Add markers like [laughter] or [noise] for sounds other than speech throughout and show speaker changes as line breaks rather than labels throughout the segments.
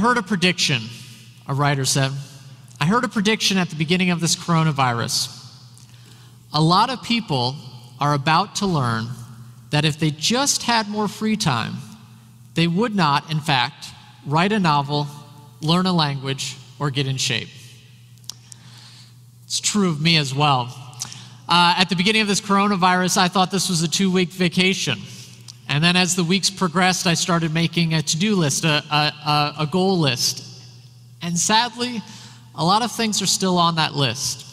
heard a prediction, a writer said. I heard a prediction at the beginning of this coronavirus. A lot of people are about to learn that if they just had more free time, they would not, in fact, write a novel, learn a language, or get in shape. It's true of me as well. Uh, at the beginning of this coronavirus, I thought this was a two week vacation. And then as the weeks progressed, I started making a to do list, a, a, a goal list. And sadly, a lot of things are still on that list.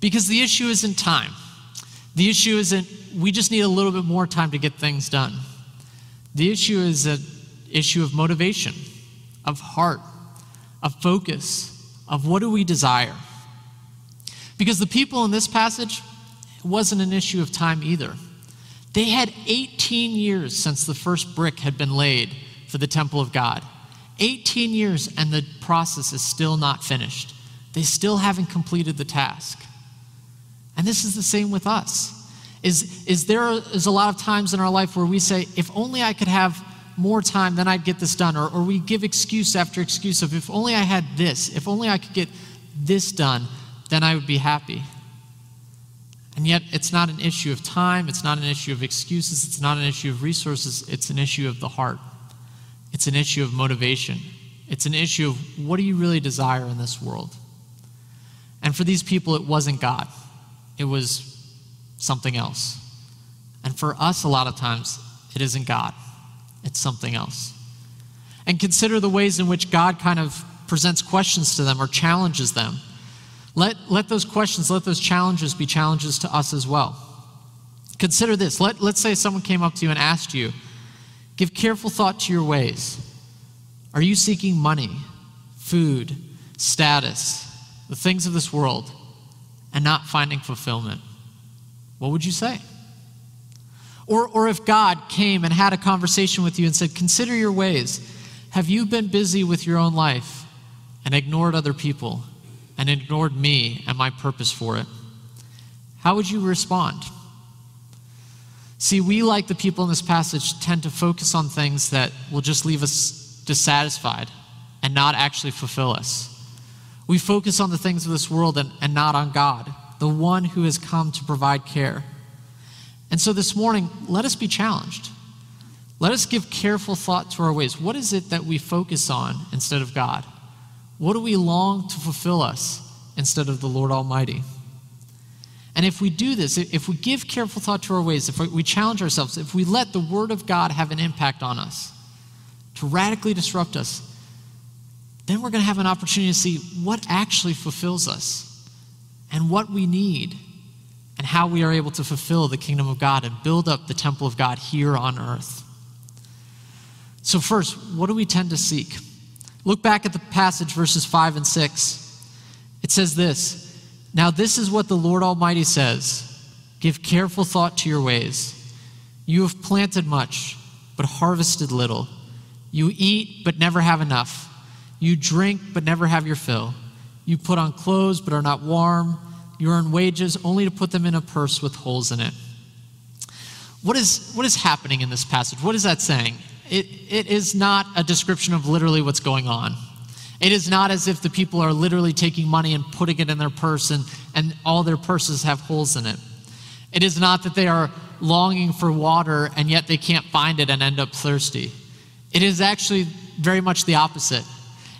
Because the issue isn't time. The issue isn't, we just need a little bit more time to get things done. The issue is an issue of motivation, of heart, of focus, of what do we desire. Because the people in this passage, it wasn't an issue of time either. They had 18 years since the first brick had been laid for the temple of God. 18 years, and the process is still not finished. They still haven't completed the task. And this is the same with us. Is, is there is a lot of times in our life where we say, if only I could have more time, then I'd get this done. Or, or we give excuse after excuse of, if only I had this, if only I could get this done, then I would be happy. And yet, it's not an issue of time, it's not an issue of excuses, it's not an issue of resources, it's an issue of the heart. It's an issue of motivation. It's an issue of what do you really desire in this world? And for these people, it wasn't God, it was something else. And for us, a lot of times, it isn't God, it's something else. And consider the ways in which God kind of presents questions to them or challenges them. Let, let those questions, let those challenges be challenges to us as well. Consider this. Let, let's say someone came up to you and asked you, Give careful thought to your ways. Are you seeking money, food, status, the things of this world, and not finding fulfillment? What would you say? Or, or if God came and had a conversation with you and said, Consider your ways. Have you been busy with your own life and ignored other people and ignored me and my purpose for it? How would you respond? See, we, like the people in this passage, tend to focus on things that will just leave us dissatisfied and not actually fulfill us. We focus on the things of this world and, and not on God, the one who has come to provide care. And so this morning, let us be challenged. Let us give careful thought to our ways. What is it that we focus on instead of God? What do we long to fulfill us instead of the Lord Almighty? And if we do this, if we give careful thought to our ways, if we challenge ourselves, if we let the Word of God have an impact on us to radically disrupt us, then we're going to have an opportunity to see what actually fulfills us and what we need and how we are able to fulfill the kingdom of God and build up the temple of God here on earth. So, first, what do we tend to seek? Look back at the passage, verses 5 and 6. It says this. Now, this is what the Lord Almighty says Give careful thought to your ways. You have planted much, but harvested little. You eat, but never have enough. You drink, but never have your fill. You put on clothes, but are not warm. You earn wages only to put them in a purse with holes in it. What is, what is happening in this passage? What is that saying? It, it is not a description of literally what's going on. It is not as if the people are literally taking money and putting it in their purse and, and all their purses have holes in it. It is not that they are longing for water and yet they can't find it and end up thirsty. It is actually very much the opposite.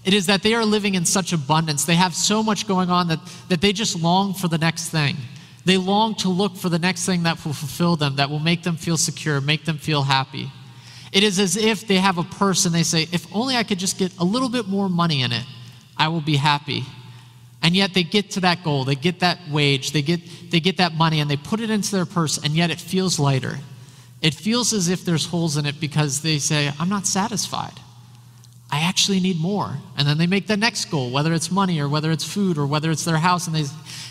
It is that they are living in such abundance. They have so much going on that, that they just long for the next thing. They long to look for the next thing that will fulfill them, that will make them feel secure, make them feel happy. It is as if they have a purse and they say, if only I could just get a little bit more money in it, I will be happy. And yet they get to that goal, they get that wage, they get, they get that money, and they put it into their purse, and yet it feels lighter. It feels as if there's holes in it because they say, I'm not satisfied. I actually need more. And then they make the next goal, whether it's money or whether it's food or whether it's their house, and they,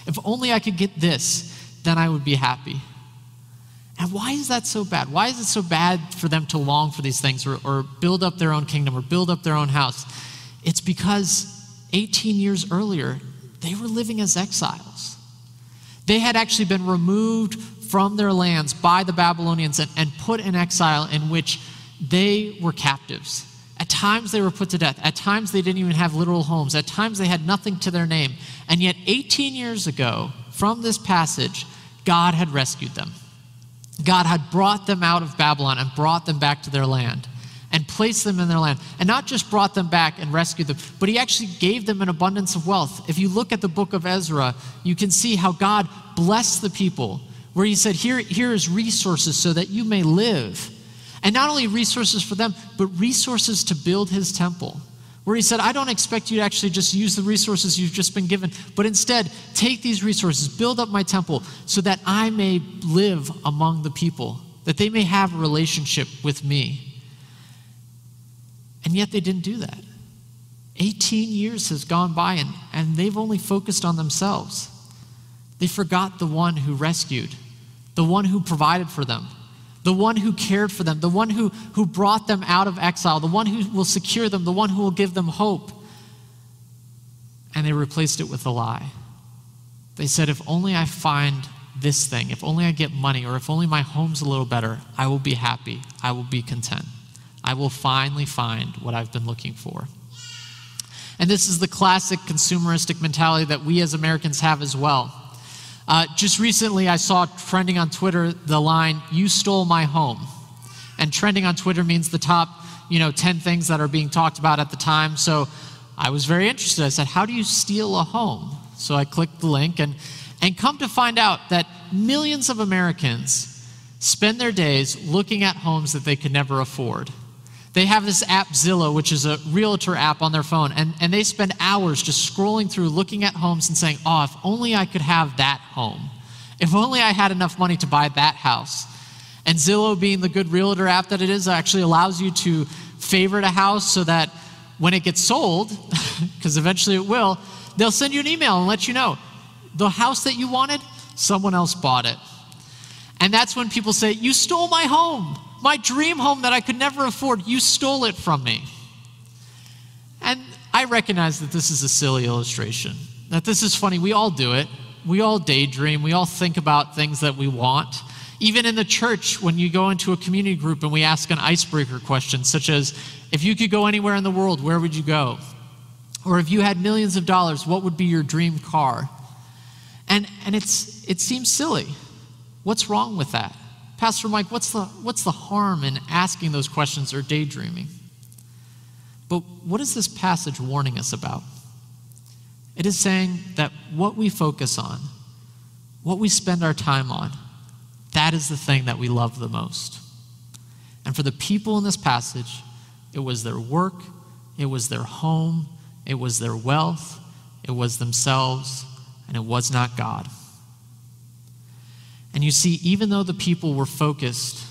if only I could get this, then I would be happy. And why is that so bad? Why is it so bad for them to long for these things or, or build up their own kingdom or build up their own house? It's because 18 years earlier, they were living as exiles. They had actually been removed from their lands by the Babylonians and, and put in exile in which they were captives. At times they were put to death. At times they didn't even have literal homes. At times they had nothing to their name. And yet, 18 years ago, from this passage, God had rescued them. God had brought them out of Babylon and brought them back to their land and placed them in their land. And not just brought them back and rescued them, but He actually gave them an abundance of wealth. If you look at the book of Ezra, you can see how God blessed the people, where He said, Here, here is resources so that you may live. And not only resources for them, but resources to build his temple. Where he said, I don't expect you to actually just use the resources you've just been given, but instead take these resources, build up my temple so that I may live among the people, that they may have a relationship with me. And yet they didn't do that. 18 years has gone by and, and they've only focused on themselves. They forgot the one who rescued, the one who provided for them, the one who cared for them, the one who, who brought them out of exile, the one who will secure them, the one who will give them hope. And they replaced it with a lie. They said, If only I find this thing, if only I get money, or if only my home's a little better, I will be happy. I will be content. I will finally find what I've been looking for. And this is the classic consumeristic mentality that we as Americans have as well. Uh, just recently, I saw trending on Twitter the line, You stole my home. And trending on Twitter means the top, you know, 10 things that are being talked about at the time. So I was very interested. I said, How do you steal a home? So I clicked the link and, and come to find out that millions of Americans spend their days looking at homes that they could never afford. They have this app, Zillow, which is a realtor app on their phone, and, and they spend hours just scrolling through, looking at homes and saying, Oh, if only I could have that home. If only I had enough money to buy that house. And Zillow, being the good realtor app that it is, actually allows you to favorite a house so that when it gets sold, [laughs] because eventually it will, they'll send you an email and let you know the house that you wanted, someone else bought it. And that's when people say, You stole my home. My dream home that I could never afford, you stole it from me. And I recognize that this is a silly illustration, that this is funny. We all do it. We all daydream. We all think about things that we want. Even in the church, when you go into a community group and we ask an icebreaker question, such as, if you could go anywhere in the world, where would you go? Or if you had millions of dollars, what would be your dream car? And, and it's, it seems silly. What's wrong with that? Pastor Mike, what's the, what's the harm in asking those questions or daydreaming? But what is this passage warning us about? It is saying that what we focus on, what we spend our time on, that is the thing that we love the most. And for the people in this passage, it was their work, it was their home, it was their wealth, it was themselves, and it was not God. And you see, even though the people were focused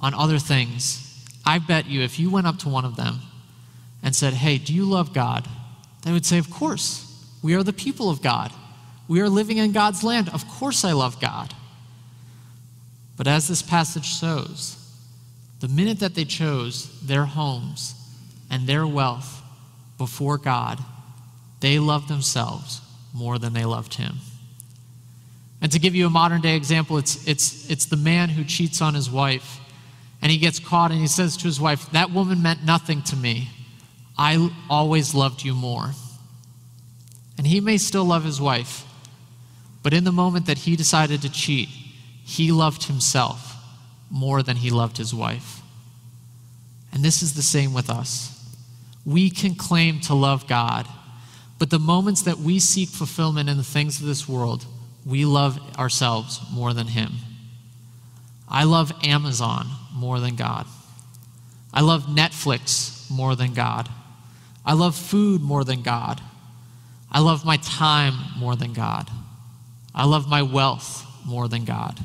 on other things, I bet you if you went up to one of them and said, Hey, do you love God? They would say, Of course. We are the people of God. We are living in God's land. Of course, I love God. But as this passage shows, the minute that they chose their homes and their wealth before God, they loved themselves more than they loved Him. And to give you a modern day example, it's, it's, it's the man who cheats on his wife. And he gets caught and he says to his wife, That woman meant nothing to me. I always loved you more. And he may still love his wife, but in the moment that he decided to cheat, he loved himself more than he loved his wife. And this is the same with us. We can claim to love God, but the moments that we seek fulfillment in the things of this world, we love ourselves more than Him. I love Amazon more than God. I love Netflix more than God. I love food more than God. I love my time more than God. I love my wealth more than God.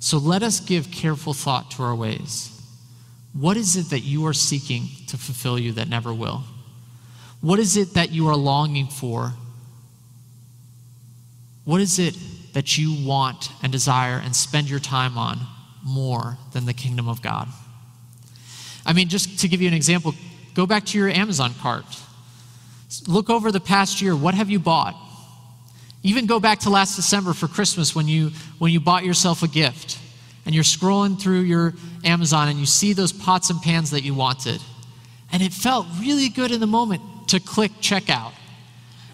So let us give careful thought to our ways. What is it that you are seeking to fulfill you that never will? What is it that you are longing for what is it that you want and desire and spend your time on more than the kingdom of God? I mean, just to give you an example, go back to your Amazon cart. Look over the past year. What have you bought? Even go back to last December for Christmas when you, when you bought yourself a gift and you're scrolling through your Amazon and you see those pots and pans that you wanted. And it felt really good in the moment to click checkout.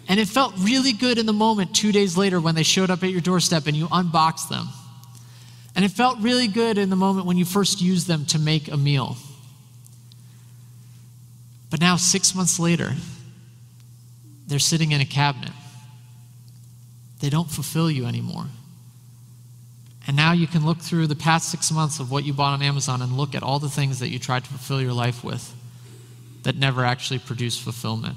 And it felt really good in the moment two days later when they showed up at your doorstep and you unboxed them. And it felt really good in the moment when you first used them to make a meal. But now, six months later, they're sitting in a cabinet. They don't fulfill you anymore. And now you can look through the past six months of what you bought on Amazon and look at all the things that you tried to fulfill your life with that never actually produced fulfillment.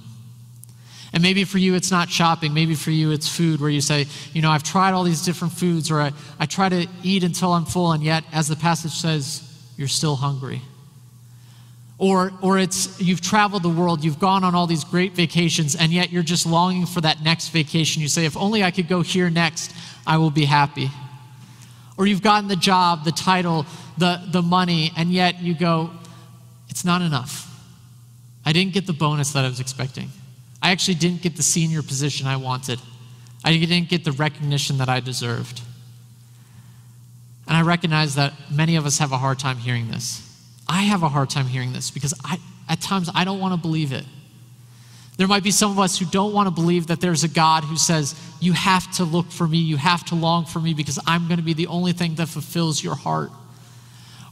And maybe for you, it's not shopping. Maybe for you, it's food where you say, you know, I've tried all these different foods, or I, I try to eat until I'm full, and yet, as the passage says, you're still hungry. Or, or it's you've traveled the world, you've gone on all these great vacations, and yet you're just longing for that next vacation. You say, if only I could go here next, I will be happy. Or you've gotten the job, the title, the, the money, and yet you go, it's not enough. I didn't get the bonus that I was expecting. I actually didn't get the senior position I wanted. I didn't get the recognition that I deserved. And I recognize that many of us have a hard time hearing this. I have a hard time hearing this because I, at times I don't want to believe it. There might be some of us who don't want to believe that there's a God who says, You have to look for me, you have to long for me because I'm going to be the only thing that fulfills your heart.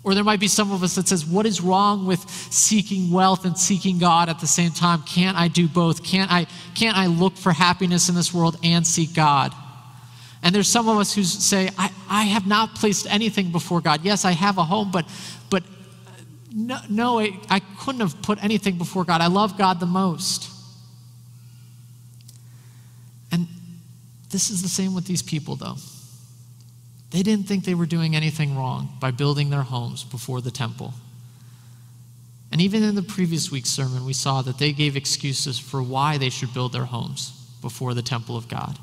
Or there might be some of us that says, What is wrong with seeking wealth and seeking God at the same time? Can't I do both? Can't I, can't I look for happiness in this world and seek God? And there's some of us who say, I, I have not placed anything before God. Yes, I have a home, but, but no, no I, I couldn't have put anything before God. I love God the most. And this is the same with these people, though. They didn't think they were doing anything wrong by building their homes before the temple. And even in the previous week's sermon, we saw that they gave excuses for why they should build their homes before the temple of God.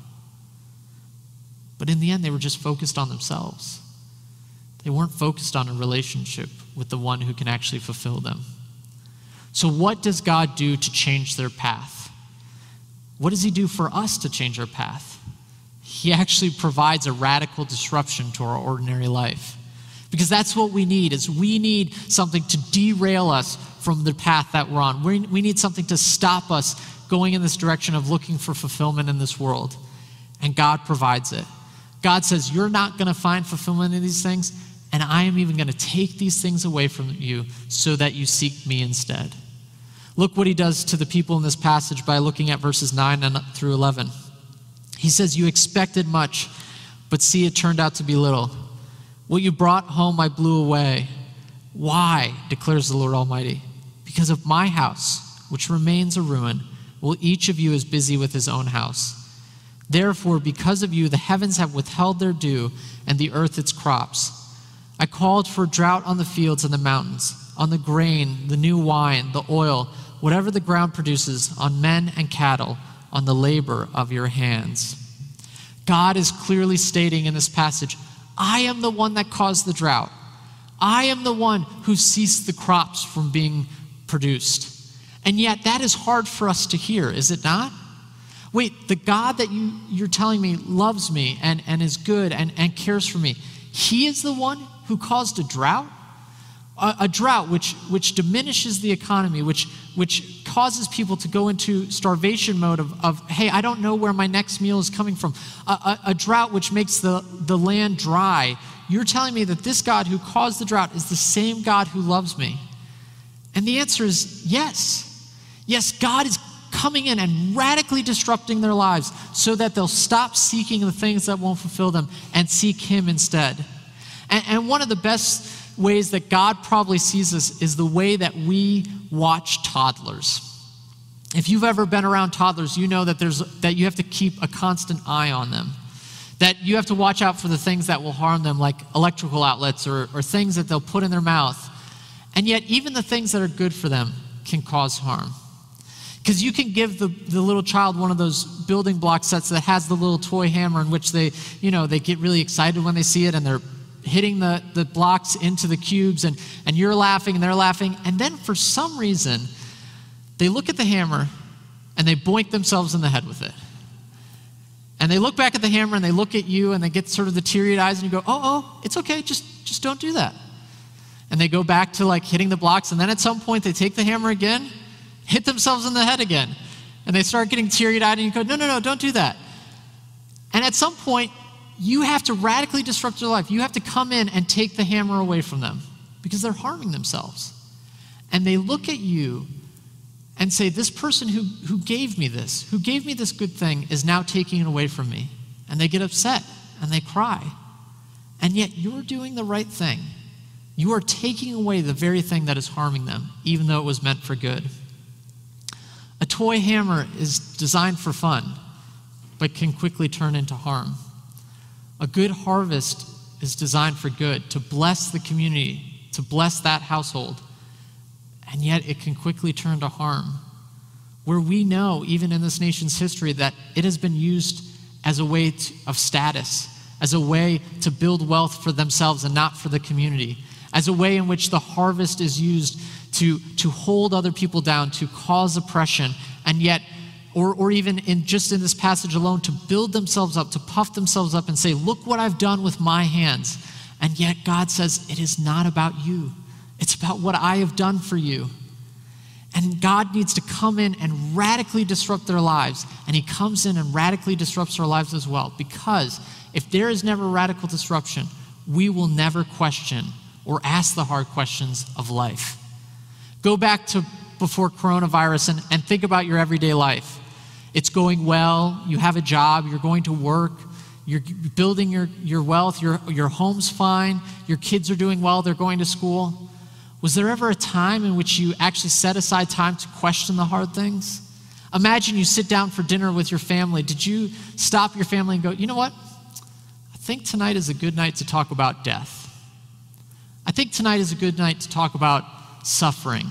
But in the end, they were just focused on themselves. They weren't focused on a relationship with the one who can actually fulfill them. So, what does God do to change their path? What does He do for us to change our path? He actually provides a radical disruption to our ordinary life. Because that's what we need is we need something to derail us from the path that we're on. We, we need something to stop us going in this direction of looking for fulfillment in this world. And God provides it. God says, You're not going to find fulfillment in these things, and I am even going to take these things away from you so that you seek me instead. Look what he does to the people in this passage by looking at verses 9 and through 11. He says, You expected much, but see, it turned out to be little. What you brought home, I blew away. Why, declares the Lord Almighty? Because of my house, which remains a ruin, will each of you is busy with his own house. Therefore, because of you, the heavens have withheld their dew, and the earth its crops. I called for drought on the fields and the mountains, on the grain, the new wine, the oil, whatever the ground produces, on men and cattle on the labor of your hands. God is clearly stating in this passage I am the one that caused the drought. I am the one who ceased the crops from being produced. And yet, that is hard for us to hear, is it not? Wait, the God that you, you're telling me loves me and, and is good and, and cares for me, He is the one who caused a drought? A, a drought which, which diminishes the economy, which, which causes people to go into starvation mode of, of hey, I don't know where my next meal is coming from, a, a, a drought which makes the, the land dry. You're telling me that this God who caused the drought is the same God who loves me? And the answer is yes. Yes, God is coming in and radically disrupting their lives so that they'll stop seeking the things that won't fulfill them and seek Him instead. And, and one of the best ways that God probably sees us is the way that we watch toddlers. If you've ever been around toddlers, you know that, there's, that you have to keep a constant eye on them. That you have to watch out for the things that will harm them, like electrical outlets or, or things that they'll put in their mouth. And yet, even the things that are good for them can cause harm. Because you can give the, the little child one of those building block sets that has the little toy hammer in which they, you know, they get really excited when they see it and they're hitting the, the blocks into the cubes, and, and you're laughing and they're laughing. And then for some reason, they look at the hammer and they boink themselves in the head with it. And they look back at the hammer and they look at you and they get sort of the teary eyes and you go, oh, oh, it's okay, just, just don't do that. And they go back to like hitting the blocks, and then at some point they take the hammer again, hit themselves in the head again. And they start getting teary eyed, and you go, No, no, no, don't do that. And at some point, you have to radically disrupt their life. You have to come in and take the hammer away from them because they're harming themselves. And they look at you and say, This person who, who gave me this, who gave me this good thing, is now taking it away from me. And they get upset and they cry. And yet you're doing the right thing. You are taking away the very thing that is harming them, even though it was meant for good. A toy hammer is designed for fun, but can quickly turn into harm. A good harvest is designed for good, to bless the community, to bless that household. And yet it can quickly turn to harm. Where we know, even in this nation's history, that it has been used as a way to, of status, as a way to build wealth for themselves and not for the community, as a way in which the harvest is used to, to hold other people down, to cause oppression, and yet, or, or even in just in this passage alone, to build themselves up, to puff themselves up and say, Look what I've done with my hands. And yet God says, It is not about you, it's about what I have done for you. And God needs to come in and radically disrupt their lives. And He comes in and radically disrupts our lives as well. Because if there is never radical disruption, we will never question or ask the hard questions of life. Go back to before coronavirus and, and think about your everyday life. It's going well, you have a job, you're going to work, you're building your, your wealth, your, your home's fine, your kids are doing well, they're going to school. Was there ever a time in which you actually set aside time to question the hard things? Imagine you sit down for dinner with your family. Did you stop your family and go, you know what? I think tonight is a good night to talk about death. I think tonight is a good night to talk about suffering.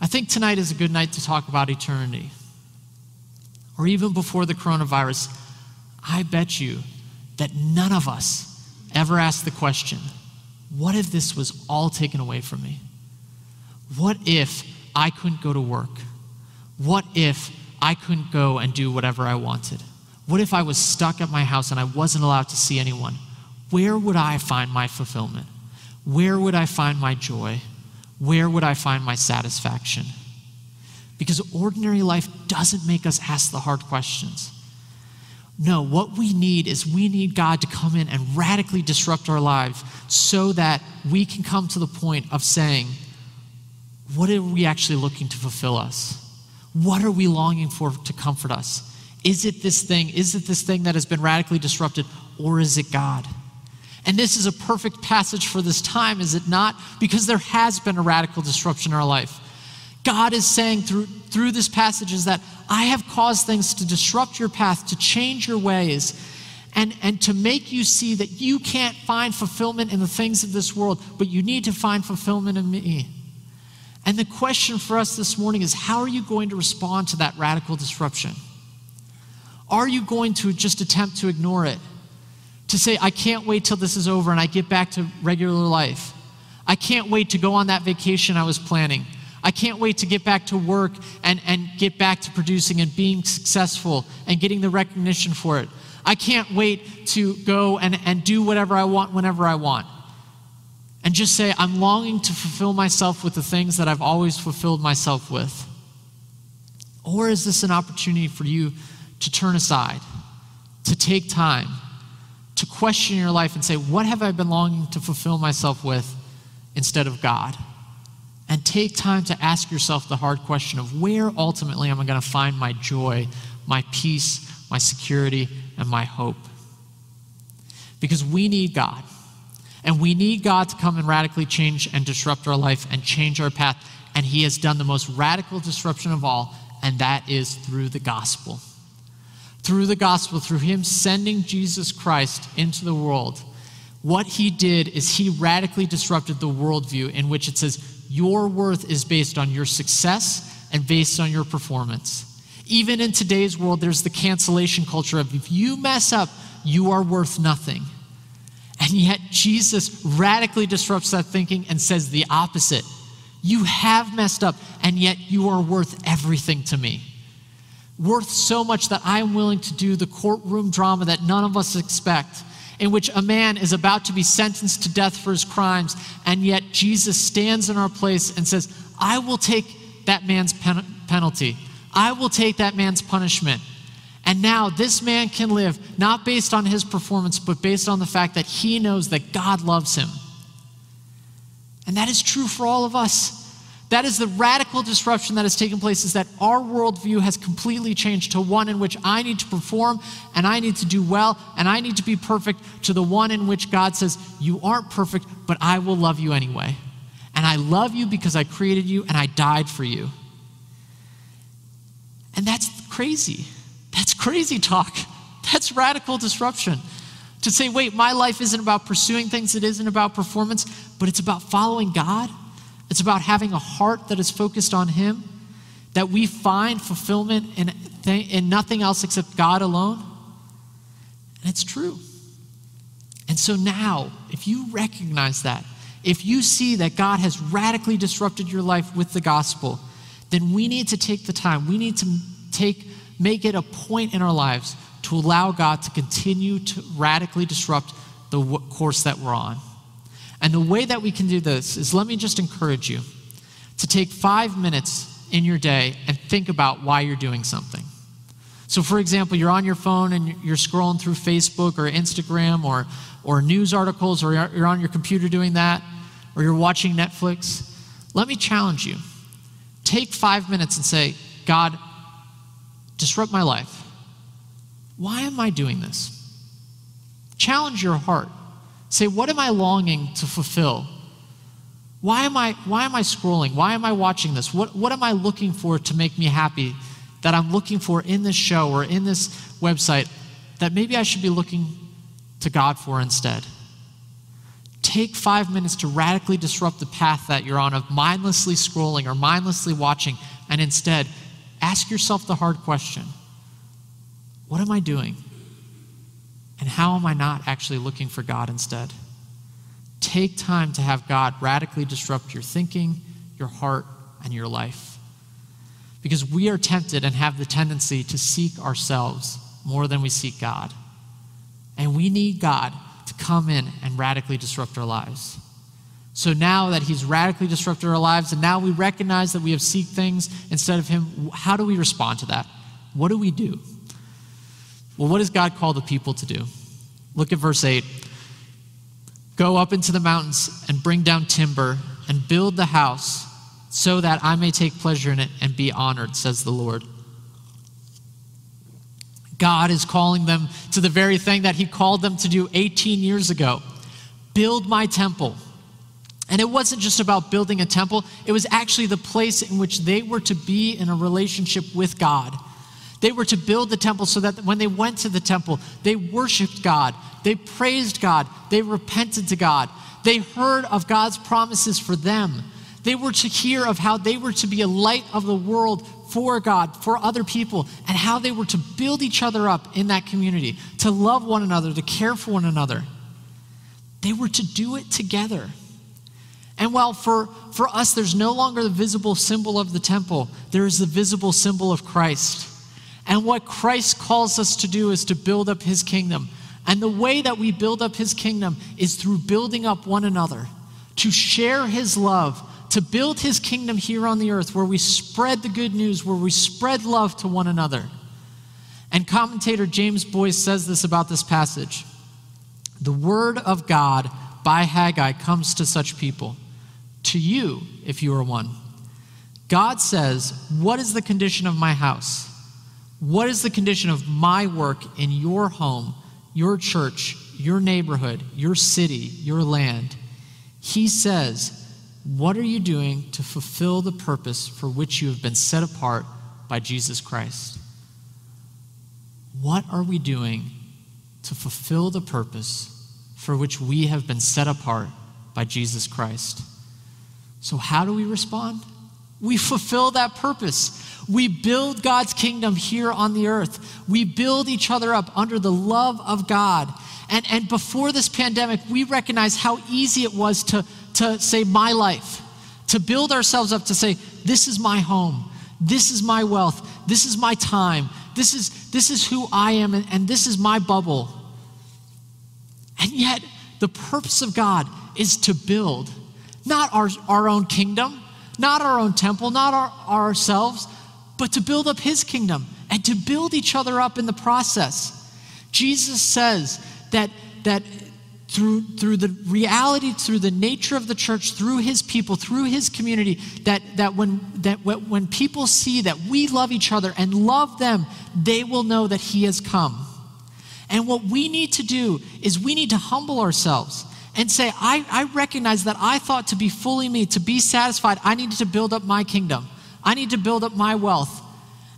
I think tonight is a good night to talk about eternity. Or even before the coronavirus, I bet you that none of us ever asked the question what if this was all taken away from me? What if I couldn't go to work? What if I couldn't go and do whatever I wanted? What if I was stuck at my house and I wasn't allowed to see anyone? Where would I find my fulfillment? Where would I find my joy? Where would I find my satisfaction? Because ordinary life doesn't make us ask the hard questions. No, what we need is we need God to come in and radically disrupt our lives so that we can come to the point of saying, what are we actually looking to fulfill us? What are we longing for to comfort us? Is it this thing? Is it this thing that has been radically disrupted, or is it God? And this is a perfect passage for this time, is it not? Because there has been a radical disruption in our life. God is saying through, through this passage is that I have caused things to disrupt your path, to change your ways, and, and to make you see that you can't find fulfillment in the things of this world, but you need to find fulfillment in me. And the question for us this morning is how are you going to respond to that radical disruption? Are you going to just attempt to ignore it? To say, I can't wait till this is over and I get back to regular life. I can't wait to go on that vacation I was planning. I can't wait to get back to work and, and get back to producing and being successful and getting the recognition for it. I can't wait to go and, and do whatever I want whenever I want. And just say, I'm longing to fulfill myself with the things that I've always fulfilled myself with. Or is this an opportunity for you to turn aside, to take time, to question your life and say, What have I been longing to fulfill myself with instead of God? And take time to ask yourself the hard question of where ultimately am I going to find my joy, my peace, my security, and my hope. Because we need God. And we need God to come and radically change and disrupt our life and change our path. And He has done the most radical disruption of all, and that is through the gospel. Through the gospel, through Him sending Jesus Christ into the world, what He did is He radically disrupted the worldview in which it says, your worth is based on your success and based on your performance. Even in today's world, there's the cancellation culture of if you mess up, you are worth nothing. And yet, Jesus radically disrupts that thinking and says the opposite. You have messed up, and yet you are worth everything to me. Worth so much that I'm willing to do the courtroom drama that none of us expect in which a man is about to be sentenced to death for his crimes, and yet Jesus stands in our place and says, I will take that man's pen- penalty. I will take that man's punishment. And now this man can live not based on his performance, but based on the fact that he knows that God loves him. And that is true for all of us. That is the radical disruption that has taken place, is that our worldview has completely changed to one in which I need to perform and I need to do well and I need to be perfect, to the one in which God says, You aren't perfect, but I will love you anyway. And I love you because I created you and I died for you. And that's crazy. That's crazy talk. That's radical disruption. To say, wait, my life isn't about pursuing things, it isn't about performance, but it's about following God. It's about having a heart that is focused on Him, that we find fulfillment in, in nothing else except God alone. And it's true. And so now, if you recognize that, if you see that God has radically disrupted your life with the gospel, then we need to take the time. We need to take make it a point in our lives to allow God to continue to radically disrupt the course that we're on. And the way that we can do this is let me just encourage you to take five minutes in your day and think about why you're doing something. So, for example, you're on your phone and you're scrolling through Facebook or Instagram or, or news articles, or you're on your computer doing that, or you're watching Netflix. Let me challenge you. Take five minutes and say, God, disrupt my life. Why am I doing this? Challenge your heart. Say, what am I longing to fulfill? Why am I, why am I scrolling? Why am I watching this? What, what am I looking for to make me happy that I'm looking for in this show or in this website that maybe I should be looking to God for instead? Take five minutes to radically disrupt the path that you're on of mindlessly scrolling or mindlessly watching, and instead Ask yourself the hard question What am I doing? And how am I not actually looking for God instead? Take time to have God radically disrupt your thinking, your heart, and your life. Because we are tempted and have the tendency to seek ourselves more than we seek God. And we need God to come in and radically disrupt our lives. So now that he's radically disrupted our lives, and now we recognize that we have seek things instead of him, how do we respond to that? What do we do? Well, what does God call the people to do? Look at verse 8. Go up into the mountains and bring down timber and build the house so that I may take pleasure in it and be honored, says the Lord. God is calling them to the very thing that He called them to do 18 years ago build my temple. And it wasn't just about building a temple, it was actually the place in which they were to be in a relationship with God. They were to build the temple so that when they went to the temple, they worshiped God, they praised God, they repented to God, they heard of God's promises for them. They were to hear of how they were to be a light of the world for God, for other people, and how they were to build each other up in that community, to love one another, to care for one another. They were to do it together. And while for, for us there's no longer the visible symbol of the temple, there is the visible symbol of Christ. And what Christ calls us to do is to build up his kingdom. And the way that we build up his kingdom is through building up one another, to share his love, to build his kingdom here on the earth, where we spread the good news, where we spread love to one another. And commentator James Boice says this about this passage The word of God by Haggai comes to such people to you if you are one. God says, What is the condition of my house? What is the condition of my work in your home, your church, your neighborhood, your city, your land? He says, What are you doing to fulfill the purpose for which you have been set apart by Jesus Christ? What are we doing to fulfill the purpose for which we have been set apart by Jesus Christ? So, how do we respond? We fulfill that purpose. We build God's kingdom here on the earth. We build each other up under the love of God. And, and before this pandemic, we recognized how easy it was to, to say, my life, to build ourselves up to say, this is my home, this is my wealth, this is my time, this is, this is who I am, and, and this is my bubble. And yet, the purpose of God is to build, not our, our own kingdom, not our own temple, not our, ourselves, but to build up His kingdom and to build each other up in the process. Jesus says that, that through, through the reality, through the nature of the church, through his people, through his community, that, that, when, that when people see that we love each other and love them, they will know that he has come. And what we need to do is we need to humble ourselves and say, I, I recognize that I thought to be fully me, to be satisfied, I needed to build up my kingdom. I need to build up my wealth.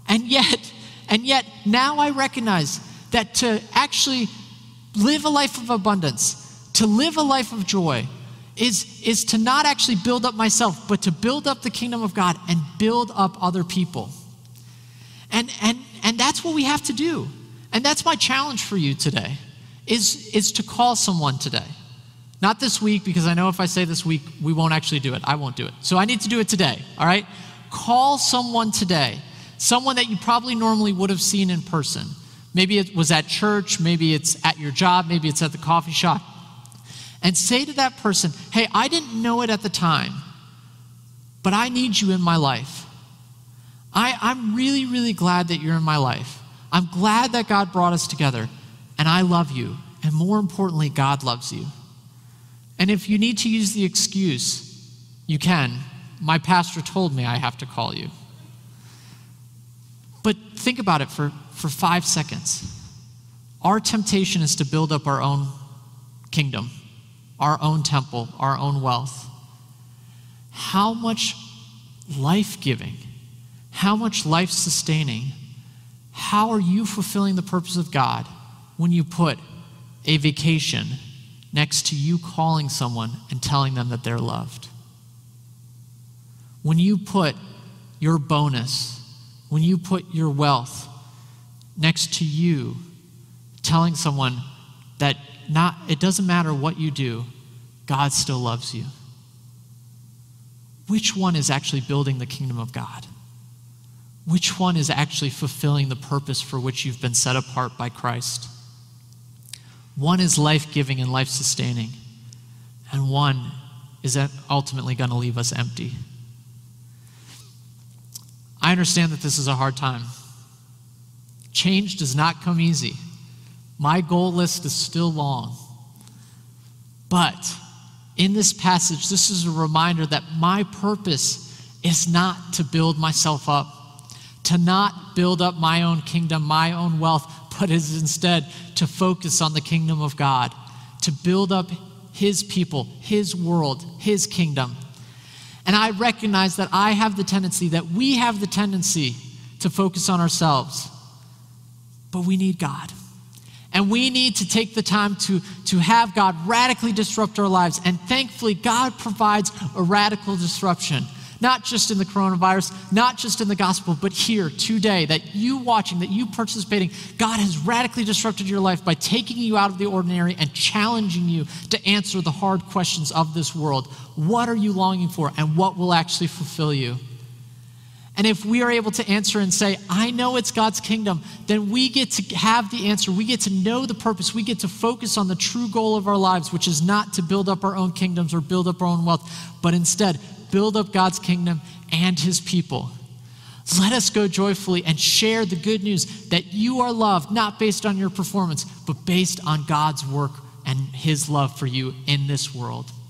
And yet, and yet now I recognize that to actually live a life of abundance, to live a life of joy, is, is to not actually build up myself, but to build up the kingdom of God and build up other people. And, and, and that's what we have to do. And that's my challenge for you today, is, is to call someone today. Not this week, because I know if I say this week, we won't actually do it. I won't do it. So I need to do it today, all right? Call someone today, someone that you probably normally would have seen in person. Maybe it was at church, maybe it's at your job, maybe it's at the coffee shop. And say to that person, hey, I didn't know it at the time, but I need you in my life. I, I'm really, really glad that you're in my life. I'm glad that God brought us together, and I love you. And more importantly, God loves you. And if you need to use the excuse, you can. My pastor told me I have to call you. But think about it for, for five seconds. Our temptation is to build up our own kingdom, our own temple, our own wealth. How much life giving, how much life sustaining, how are you fulfilling the purpose of God when you put a vacation next to you calling someone and telling them that they're loved? When you put your bonus when you put your wealth next to you, telling someone that not, it doesn't matter what you do, God still loves you. Which one is actually building the kingdom of God? Which one is actually fulfilling the purpose for which you've been set apart by Christ? One is life giving and life sustaining, and one is ultimately going to leave us empty. I understand that this is a hard time. Change does not come easy. My goal list is still long. But in this passage, this is a reminder that my purpose is not to build myself up, to not build up my own kingdom, my own wealth, but is instead to focus on the kingdom of God, to build up His people, His world, His kingdom. And I recognize that I have the tendency, that we have the tendency to focus on ourselves. But we need God. And we need to take the time to, to have God radically disrupt our lives. And thankfully, God provides a radical disruption not just in the coronavirus, not just in the gospel, but here today, that you watching, that you participating, God has radically disrupted your life by taking you out of the ordinary and challenging you to answer the hard questions of this world. What are you longing for, and what will actually fulfill you? And if we are able to answer and say, I know it's God's kingdom, then we get to have the answer. We get to know the purpose. We get to focus on the true goal of our lives, which is not to build up our own kingdoms or build up our own wealth, but instead build up God's kingdom and his people. Let us go joyfully and share the good news that you are loved, not based on your performance, but based on God's work and his love for you in this world.